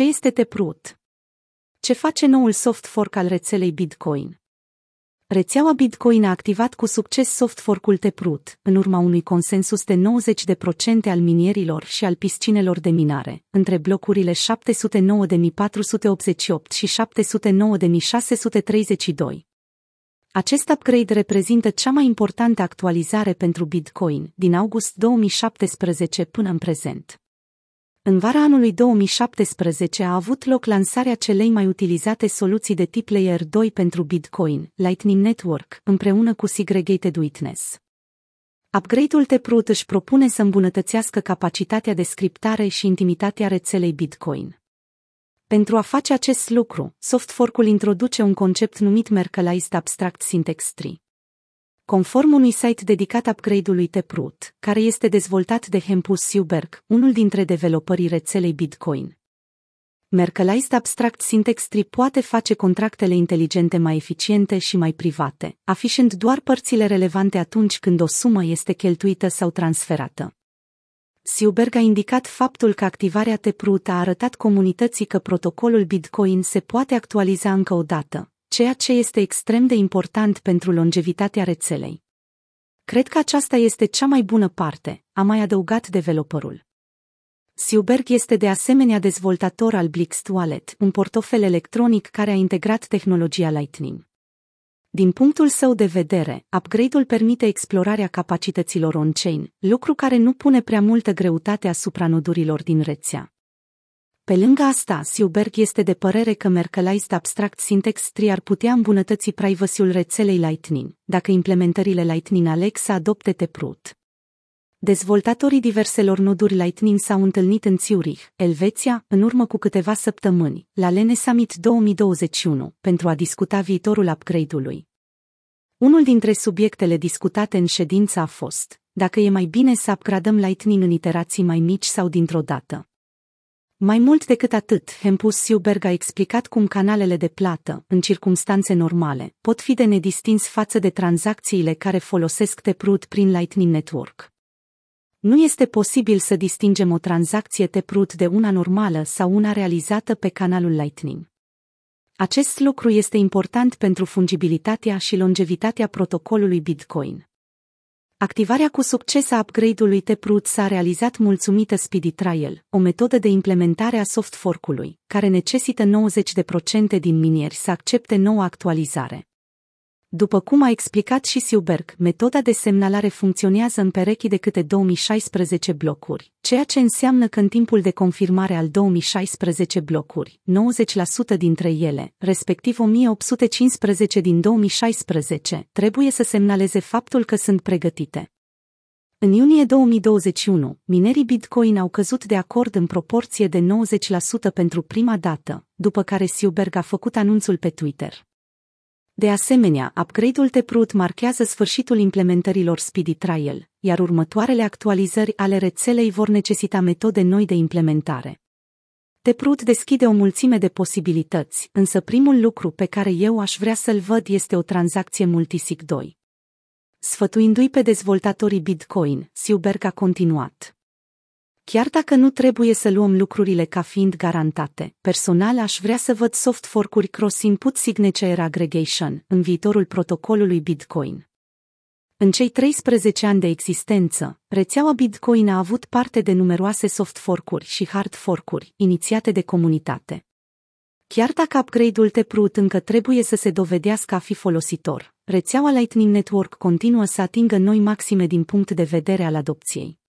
Ce este Taproot? Ce face noul soft fork al rețelei Bitcoin? Rețeaua Bitcoin a activat cu succes soft fork-ul Taproot, în urma unui consensus de 90% al minierilor și al piscinelor de minare, între blocurile 709.488 și 709.632. Acest upgrade reprezintă cea mai importantă actualizare pentru Bitcoin din august 2017 până în prezent. În vara anului 2017 a avut loc lansarea celei mai utilizate soluții de tip Layer 2 pentru Bitcoin, Lightning Network, împreună cu Segregated Witness. Upgrade-ul Taproot își propune să îmbunătățească capacitatea de scriptare și intimitatea rețelei Bitcoin. Pentru a face acest lucru, SoftFork-ul introduce un concept numit Merkleized Abstract Syntax Tree. Conform unui site dedicat upgrade-ului Taproot, care este dezvoltat de Hempus Suberg, unul dintre developerii rețelei Bitcoin. Merkleized Abstract Syntax Tree poate face contractele inteligente mai eficiente și mai private, afișând doar părțile relevante atunci când o sumă este cheltuită sau transferată. Siuberg a indicat faptul că activarea Taproot a arătat comunității că protocolul Bitcoin se poate actualiza încă o dată, ceea ce este extrem de important pentru longevitatea rețelei. Cred că aceasta este cea mai bună parte, a mai adăugat developerul. Siuberg este de asemenea dezvoltator al Blixt Wallet, un portofel electronic care a integrat tehnologia Lightning. Din punctul său de vedere, upgrade-ul permite explorarea capacităților on-chain, lucru care nu pune prea multă greutate asupra nodurilor din rețea. Pe lângă asta, Siuberg este de părere că Merkleized Abstract Syntax Tree ar putea îmbunătăți privacy-ul rețelei Lightning, dacă implementările Lightning aleg să adopte Taproot. Dezvoltatorii diverselor noduri Lightning s-au întâlnit în Zurich, Elveția, în urmă cu câteva săptămâni, la Lene Summit 2021, pentru a discuta viitorul upgrade-ului. Unul dintre subiectele discutate în ședință a fost dacă e mai bine să upgradăm Lightning în iterații mai mici sau dintr-o dată. Mai mult decât atât, Hempus Siuberg a explicat cum canalele de plată, în circumstanțe normale, pot fi de nedistins față de tranzacțiile care folosesc Taproot prin Lightning Network. Nu este posibil să distingem o tranzacție Taproot de una normală sau una realizată pe canalul Lightning. Acest lucru este important pentru fungibilitatea și longevitatea protocolului Bitcoin. Activarea cu succes a upgrade-ului Taproot s-a realizat mulțumită Speedy Trial, o metodă de implementare a soft fork-ului, care necesită 90% din minieri să accepte noua actualizare. După cum a explicat și Siuberg, metoda de semnalare funcționează în perechi de câte 2016 blocuri, ceea ce înseamnă că în timpul de confirmare al 2016 blocuri, 90% dintre ele, respectiv 1815 din 2016, trebuie să semnaleze faptul că sunt pregătite. În iunie 2021, minerii Bitcoin au căzut de acord în proporție de 90% pentru prima dată, după care Siuberg a făcut anunțul pe Twitter. De asemenea, upgrade-ul Taproot marchează sfârșitul implementărilor Speedy Trial, iar următoarele actualizări ale rețelei vor necesita metode noi de implementare. Taproot deschide o mulțime de posibilități, însă primul lucru pe care eu aș vrea să-l văd este o tranzacție multisig 2. Sfătuindu-i pe dezvoltatorii Bitcoin, Siuberg a continuat. Chiar dacă nu trebuie să luăm lucrurile ca fiind garantate, personal aș vrea să văd soft fork-uri cross-input signature aggregation în viitorul protocolului Bitcoin. În cei 13 ani de existență, rețeaua Bitcoin a avut parte de numeroase soft fork-uri și hard fork-uri inițiate de comunitate. Chiar dacă upgrade-ul Taproot încă trebuie să se dovedească a fi folositor, rețeaua Lightning Network continuă să atingă noi maxime din punct de vedere al adopției.